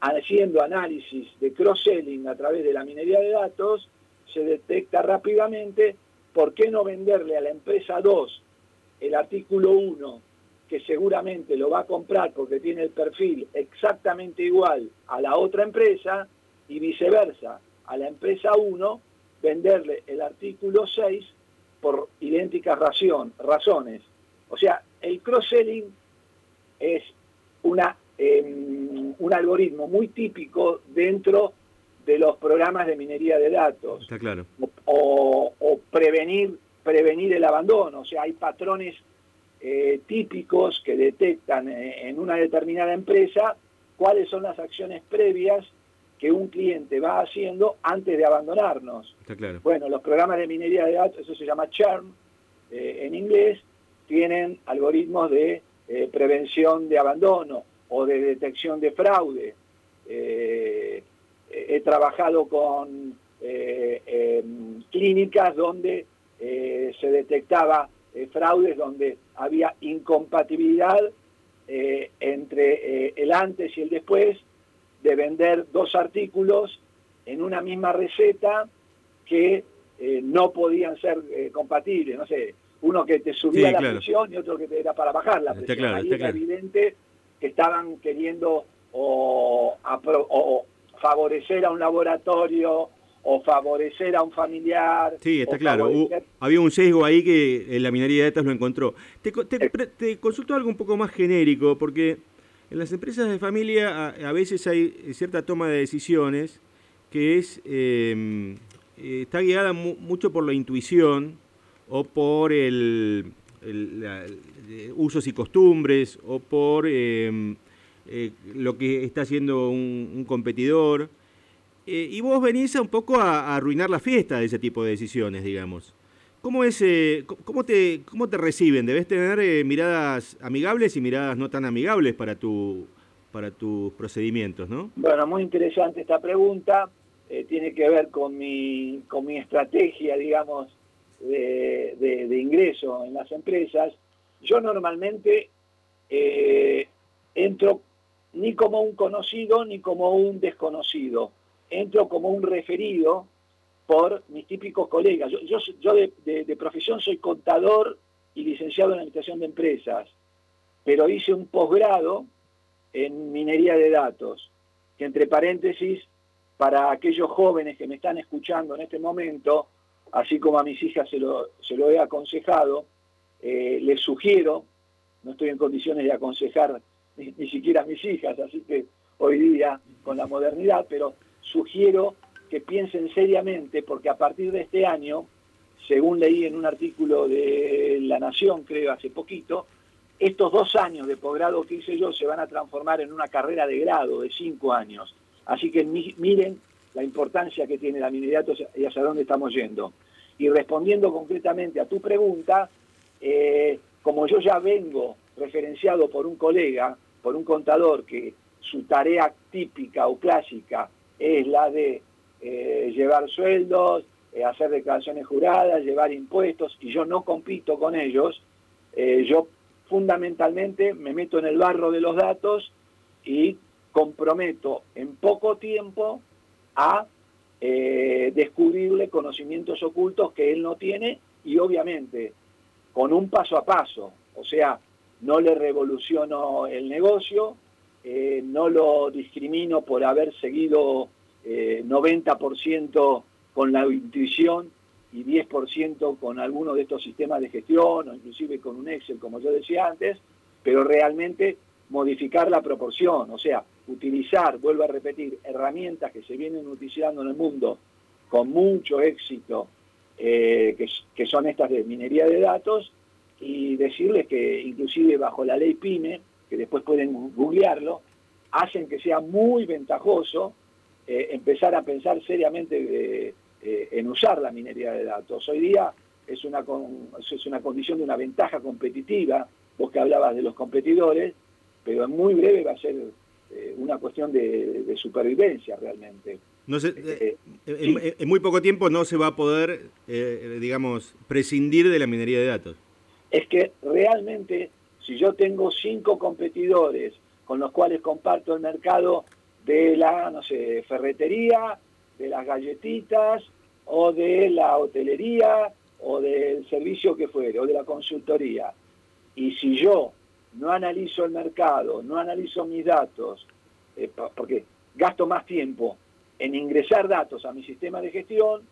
haciendo análisis de cross-selling a través de la minería de datos, se detecta rápidamente por qué no venderle a la empresa 2 el artículo 1, que seguramente lo va a comprar porque tiene el perfil exactamente igual a la otra empresa, y viceversa, a la empresa 1 venderle el artículo 6 por idénticas razones. O sea, el cross-selling es una, em, un algoritmo muy típico dentro de los programas de minería de datos. Está claro. O, prevenir, prevenir el abandono. O sea, hay patrones eh, típicos que detectan eh, en una determinada empresa cuáles son las acciones previas que un cliente va haciendo antes de abandonarnos. Bueno, los programas de minería de datos, eso se llama churn eh, en inglés, tienen algoritmos de eh, prevención de abandono o de detección de fraude. Eh, he trabajado con em, clínicas donde se detectaba fraudes, donde había incompatibilidad entre el antes y el después de vender dos artículos en una misma receta que eh, no podían ser eh, compatibles. No sé, uno que te subía la presión y otro que te era para bajar la presión. Ahí era evidente que estaban queriendo o, favorecer a un laboratorio o favorecer a un familiar. Sí, está claro. había un sesgo ahí que la minería de datos lo encontró. Te, te, te consulto algo un poco más genérico, porque en las empresas de familia a, veces hay cierta toma de decisiones que es em, eh, está guiada mucho por la intuición o por el, usos y costumbres o por em, eh, lo que está haciendo un, competidor. Eh, y vos venís un poco a arruinar la fiesta de ese tipo de decisiones, digamos. ¿Cómo, es, eh, cómo, te, ¿Cómo te reciben? Debes tener eh, miradas amigables y miradas no tan amigables para, tu, para tus procedimientos, ¿no? Bueno, muy interesante esta pregunta. Eh, tiene que ver con mi, con mi estrategia, digamos, de, de, ingreso en las empresas. Yo normalmente entro ni como un conocido ni como un desconocido. Entro como un referido por mis típicos colegas. Yo, yo, de, profesión soy contador y licenciado en Administración de Empresas, pero hice un posgrado en minería de datos, que entre paréntesis, para aquellos jóvenes que me están escuchando en este momento, así como a mis hijas se lo, se lo he aconsejado, eh, les sugiero, no estoy en condiciones de aconsejar ni, ni siquiera a mis hijas, así que hoy día con la modernidad, pero sugiero que piensen seriamente, porque a partir de este año, según leí en un artículo de La Nación, creo, hace poquito, estos dos años de posgrado que hice yo se van a transformar en una carrera de grado de cinco años. Así que miren la importancia que tiene la minería y hacia dónde estamos yendo. Y respondiendo concretamente a tu pregunta, eh, como yo ya vengo referenciado por un colega, por un contador, que su tarea típica o clásica es la de eh, llevar sueldos, eh, hacer declaraciones juradas, llevar impuestos, y yo no compito con ellos, yo fundamentalmente me meto en el barro de los datos y comprometo en poco tiempo a eh, descubrirle conocimientos ocultos que él no tiene y obviamente con un paso a paso, o sea, no le revoluciono el negocio, eh, no lo discrimino por haber seguido 90% eh, con la intuición y 10% con alguno de estos sistemas de gestión o inclusive con un Excel, como yo decía antes, pero realmente modificar la proporción, o sea, utilizar, vuelvo a repetir, herramientas que se vienen utilizando en el mundo con mucho éxito, eh, que, que, son estas de minería de datos, y decirles que inclusive bajo la ley PYME, que después pueden googlearlo, hacen que sea muy ventajoso eh, empezar a pensar seriamente eh, en usar la minería de datos. Hoy día es una, es una condición de una ventaja competitiva, vos que hablabas de los competidores, pero en muy breve va a ser eh, una cuestión de, supervivencia realmente. No eh, en, muy poco tiempo no se va a poder, digamos, prescindir de la minería de datos. Es que realmente, si yo tengo cinco competidores con los cuales comparto el mercado de la, no sé, ferretería, de las galletitas, o de la hotelería, o del servicio que fuere, o de la consultoría. Y si yo no analizo el mercado, no analizo mis datos, eh, porque gasto más tiempo en ingresar datos a mi sistema de gestión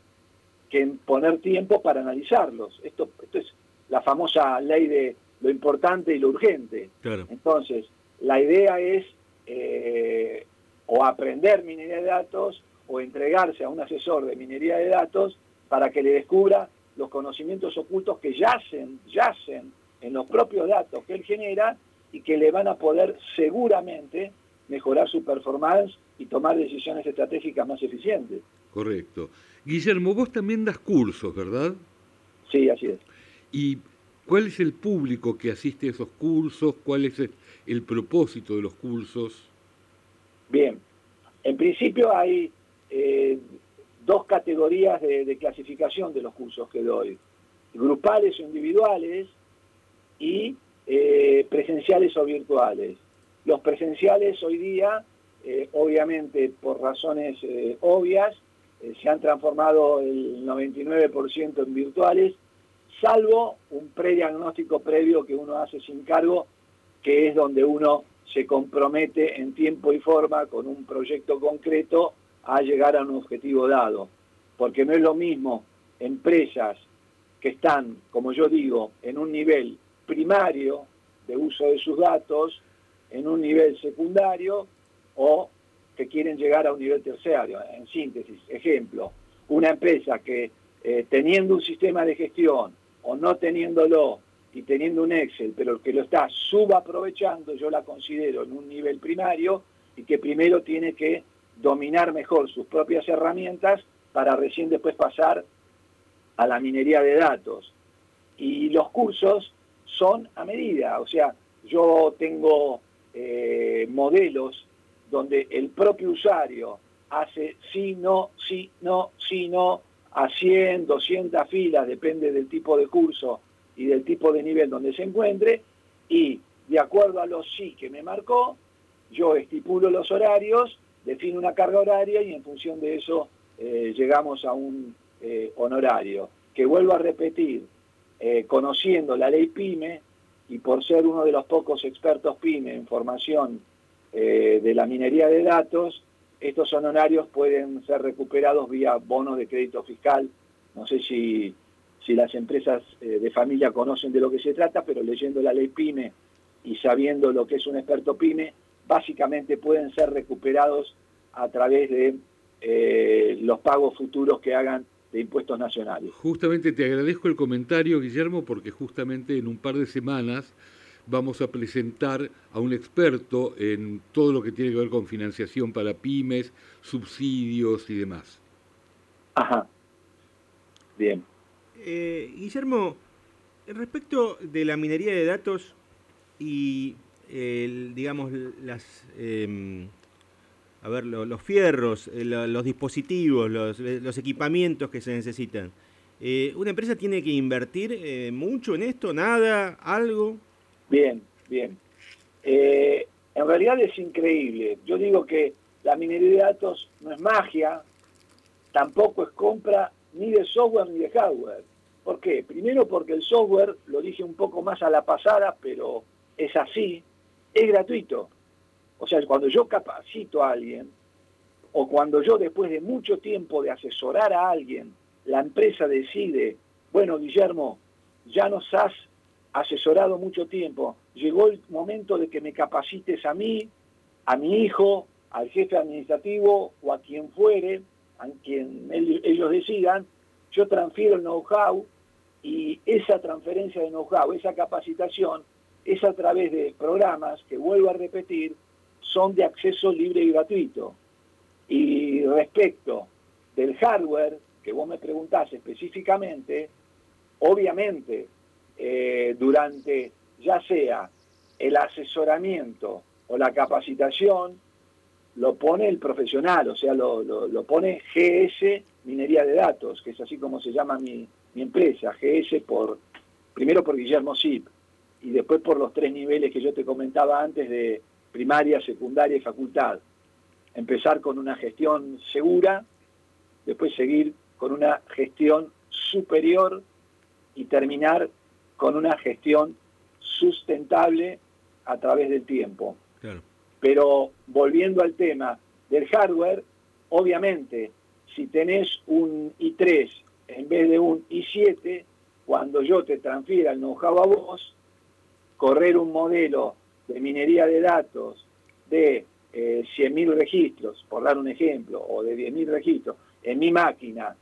que en poner tiempo para analizarlos. Esto, esto es la famosa ley de lo importante y lo urgente. Entonces, la idea es eh, o aprender minería de datos o entregarse a un asesor de minería de datos para que le descubra los conocimientos ocultos que yacen, yacen en los propios datos que él genera y que le van a poder seguramente mejorar su performance y tomar decisiones estratégicas más eficientes. Correcto. Guillermo, vos también das cursos, ¿verdad? Sí, así es. ¿Y cuál es el público que asiste a esos cursos? ¿Cuál es el propósito de los cursos? Bien, en principio hay eh, dos categorías de, clasificación de los cursos que doy, grupales o individuales y eh, presenciales o virtuales. Los presenciales hoy día, eh, obviamente por razones obvias, se han transformado el 99% en virtuales, salvo un prediagnóstico previo que uno hace sin cargo, que es donde uno se compromete en tiempo y forma con un proyecto concreto a llegar a un objetivo dado. Porque no es lo mismo empresas que están, como yo digo, en un nivel primario de uso de sus datos, en un nivel secundario o que quieren llegar a un nivel terciario. En síntesis, ejemplo, una empresa que eh, teniendo un sistema de gestión o no teniéndolo y teniendo un Excel, pero que lo está subaprovechando, yo la considero en un nivel primario y que primero tiene que dominar mejor sus propias herramientas para recién después pasar a la minería de datos. Y los cursos son a medida, o sea, yo tengo eh, modelos donde el propio usuario hace sí, no, sí, no, sí, no, a 100, 200 filas, depende del tipo de curso y del tipo de nivel donde se encuentre, y de acuerdo a los sí que me marcó, yo estipulo los horarios define una carga horaria y en función de eso eh, llegamos a un eh, honorario. Que vuelvo a repetir, eh, conociendo la ley PYME y por ser uno de los pocos expertos PYME en formación de la minería de datos, estos honorarios pueden ser recuperados vía bonos de crédito fiscal. No sé si, si las empresas eh, de familia conocen de lo que se trata, pero leyendo la ley PYME y sabiendo lo que es un experto PYME, básicamente pueden ser recuperados a través de eh, los pagos futuros que hagan de impuestos nacionales. Justamente te agradezco el comentario, Guillermo, porque justamente en un par de semanas vamos a presentar a un experto en todo lo que tiene que ver con financiación para pymes, subsidios y demás. Ajá. Bien. Eh, Guillermo, respecto de la minería de datos y, digamos, las... Em, a ver, los fierros, eh, los dispositivos, los, equipamientos que se necesitan. Eh, ¿Una empresa tiene que invertir mucho en esto? ¿Nada? ¿Algo? Bien, bien. Eh, en realidad es increíble. Yo digo que la minería de datos no es magia, tampoco es compra ni de software ni de hardware. ¿Por qué? Primero porque el software, lo dije un poco más a la pasada, pero es así, es gratuito. O sea, cuando yo capacito a alguien, o cuando yo después de mucho tiempo de asesorar a alguien, la empresa decide, bueno, Guillermo, ya nos has asesorado mucho tiempo. Llegó el momento de que me capacites a mí, a mi hijo, al jefe administrativo o a quien fuere, a quien ellos decidan, yo transfiero el know-how y esa transferencia de know-how, esa capacitación, es a través de programas que vuelvo a repetir, son de acceso libre y gratuito. Y respecto del hardware, que vos me preguntás específicamente, obviamente eh, durante ya sea el asesoramiento o la capacitación, lo pone el profesional, o sea, lo, pone GS Minería de Datos, que es así como se llama mi, empresa, GS por, primero por Guillermo Zip, y después por los tres niveles que yo te comentaba antes de primaria, secundaria y facultad. Empezar con una gestión segura, después seguir con una gestión superior y terminar con una gestión sustentable a través del tiempo. Pero volviendo al tema del hardware, obviamente, si tenés un i3 en vez de un i7, cuando yo te transfiera el know-how a vos, correr un modelo de minería de datos de eh, 100.000 registros, por dar un ejemplo, o de 10.000 registros, en mi máquina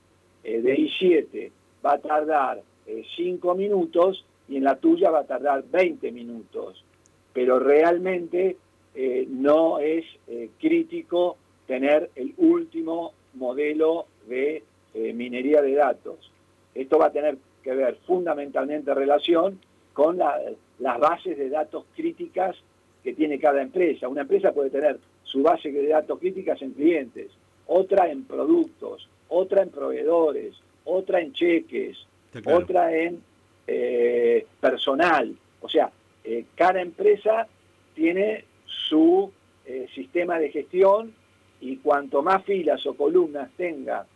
eh, de i7 va a tardar eh, cinco minutos y en la tuya va a tardar 20 minutos. Pero realmente eh, no es eh, crítico tener el último modelo de minería de datos. Esto va a tener que ver fundamentalmente relación con las bases de datos críticas que tiene cada empresa. Una empresa puede tener su base de datos críticas en clientes, otra en productos, otra en proveedores, otra en cheques, otra en eh, personal. O sea, eh, cada empresa tiene su eh, sistema de gestión y cuanto más filas o columnas tenga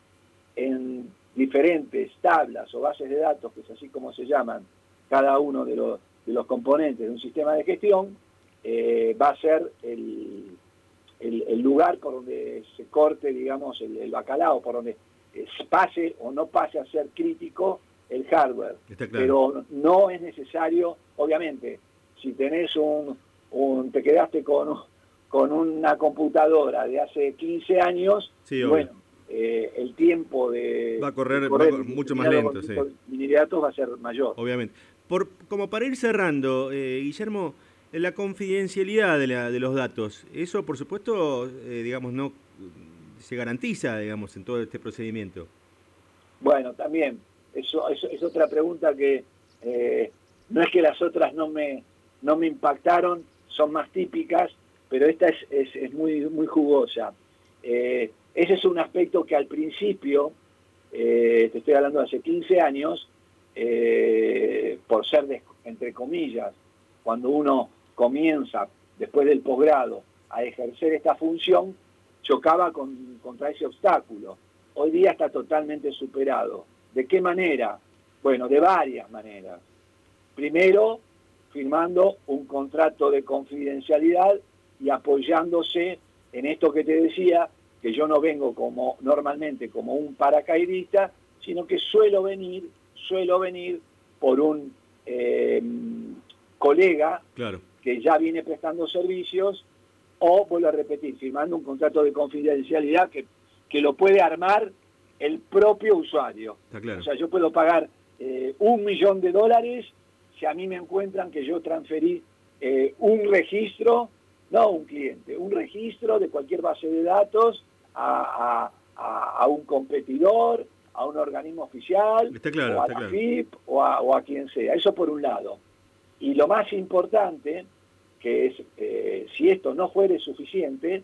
en diferentes tablas o bases de datos, que es así como se llaman cada uno de los, de los componentes de un sistema de gestión, va a ser el, el, lugar por donde se corte, digamos, el, el bacalao, por donde pase o no pase a ser crítico el hardware. Pero no es necesario, obviamente, si tenés un, un te quedaste con, con una computadora de hace 15 años, bueno, eh, el tiempo de... Va a correr, mucho más lento, sí. va a ser mayor. Obviamente. Por, como para ir cerrando, eh, Guillermo, la confidencialidad de, la, de, los datos, eso por supuesto, eh, digamos, no se garantiza, digamos, en todo este procedimiento. Bueno, también, eso, es otra pregunta que no es que las otras no me, no me impactaron, son más típicas, pero esta es, es, muy, muy jugosa. Eh, ese es un aspecto que al principio, eh, te estoy hablando de hace 15 años, por ser, entre comillas, cuando uno comienza después del posgrado a ejercer esta función, chocaba contra ese obstáculo. Hoy día está totalmente superado. ¿De qué manera? Bueno, de varias maneras. Primero, firmando un contrato de confidencialidad y apoyándose en esto que te decía, que yo no vengo como normalmente como un paracaidista, sino que suelo venir, suelo venir por un eh, colega Claro. que ya viene prestando servicios o, vuelvo a repetir, firmando un contrato de confidencialidad que, que lo puede armar el propio usuario. Claro. O sea, yo puedo pagar eh, un millón de dólares si a mí me encuentran que yo transferí eh, un registro, no un cliente, un registro de cualquier base de datos a, a- un competidor, a un organismo oficial, Está claro, o a está la claro. FIP o a, o a quien sea. Eso por un lado. Y lo más importante, que es, eh, si esto no fuere suficiente,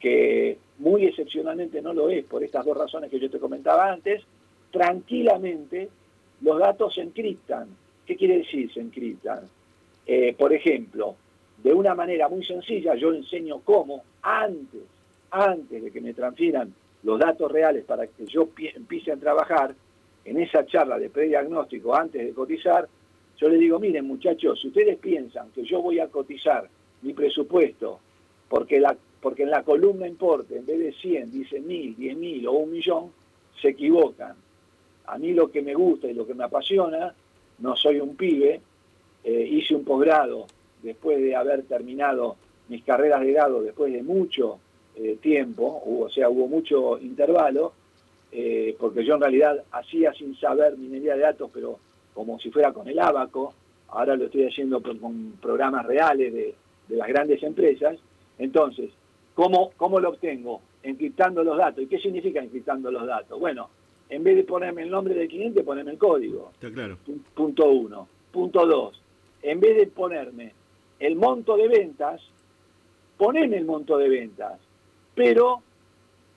que muy excepcionalmente no lo es por estas dos razones que yo te comentaba antes, tranquilamente los datos se encriptan. ¿Qué quiere decir se encriptan? Eh, por ejemplo, de una manera muy sencilla, yo enseño cómo antes, antes de que me transfieran los datos reales para que yo pie- empiece a trabajar, en esa charla de prediagnóstico antes de cotizar, yo le digo, miren muchachos, si ustedes piensan que yo voy a cotizar mi presupuesto porque, la, porque en la columna importe, en vez de 100, dice 1000, 10.000 o un millón, se equivocan. A mí lo que me gusta y lo que me apasiona, no soy un pibe, eh, hice un posgrado después de haber terminado mis carreras de grado, después de mucho eh, tiempo, hubo- o sea, hubo mucho intervalo, eh, porque yo en realidad hacía sin saber minería de datos, pero como si fuera con el abaco, ahora lo estoy haciendo con, programas reales de, de las grandes empresas. Entonces, ¿cómo, ¿cómo lo obtengo? Encriptando los datos. ¿Y qué significa encriptando los datos? Bueno, en vez de ponerme el nombre del cliente, ponerme el código. Está claro. Pu- Punto uno. Punto dos. En vez de ponerme el monto de ventas, poneme el monto de ventas, pero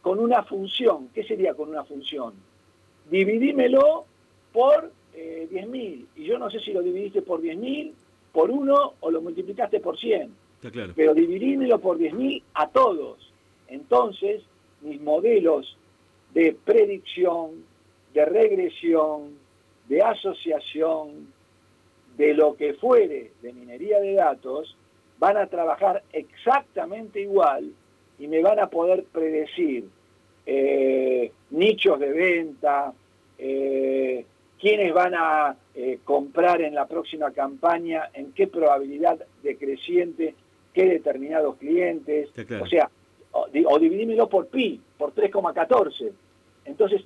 con una función. ¿Qué sería con una función? Dividímelo por eh, 10.000. Y yo no sé si lo dividiste por 10.000, por uno o lo multiplicaste por 100 Está claro. pero dividímelo por 10.000 a todos. Entonces, mis modelos de predicción, de regresión, de asociación, de lo que fuere de minería de datos, van a trabajar exactamente igual y me van a poder predecir eh, nichos de venta, eh, quiénes van a eh, comprar en la próxima campaña, en qué probabilidad decreciente, qué determinados clientes. Claro. O sea, o, o dividímelo por pi, por 3,14. Entonces,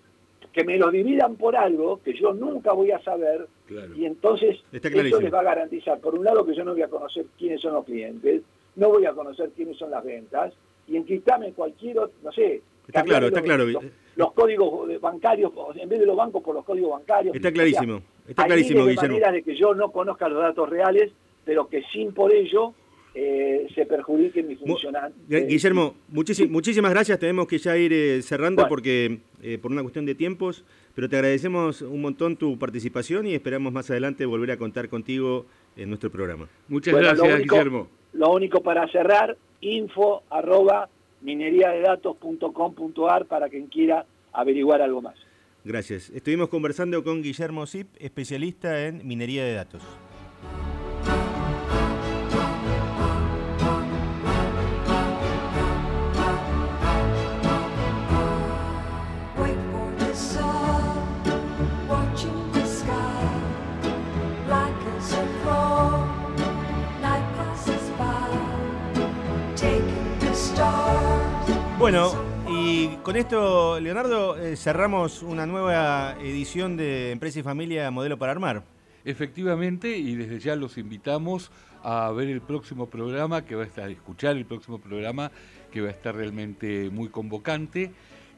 que me lo dividan por algo que yo nunca voy a saber Claro. y entonces clarísimo. les va a garantizar, por un lado, que yo no voy a conocer quiénes son los clientes, no voy a conocer quiénes son las ventas, y encriptame cualquier otro, no sé. Está claro, está los- claro. Los, los códigos bancarios, en vez de los bancos, por los códigos bancarios. Está O sea, clarísimo. Está hay clarísimo, de Guillermo. maneras de que yo no conozca los datos reales, pero que sin por ello eh, se perjudique mi Mu- funcionamiento. Gu- Guillermo, muchísi- muchísimas gracias. Tenemos que ya ir eh, cerrando Bueno. porque eh, por una cuestión de tiempos, pero te agradecemos un montón tu participación y esperamos más adelante volver a contar contigo en nuestro programa. Muchas Bueno, lo gracias, único- Guillermo. Lo único para cerrar, info arroba mineriadedatos.com.ar para quien quiera averiguar algo más. Gracias. Estuvimos conversando con Guillermo Zip, especialista en minería de datos. Bueno, y con esto, Leonardo, eh, cerramos una nueva edición de Empresa y Familia Modelo para Armar. Efectivamente, y desde ya los invitamos a ver el próximo programa que va a estar, a escuchar el próximo programa que va a estar realmente muy convocante.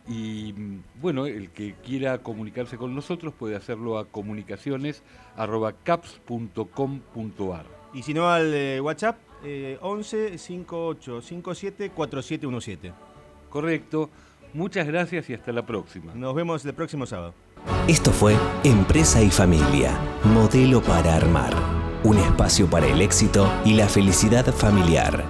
Y mm, bueno, el que quiera comunicarse con nosotros puede hacerlo a comunicaciones.caps.com.ar. Y si no, al eh, WhatsApp eh, 11 58 57 4717. Correcto. Muchas gracias y hasta la próxima. Nos vemos el próximo sábado. Esto fue Empresa y Familia, modelo para armar. Un espacio para el éxito y la felicidad familiar.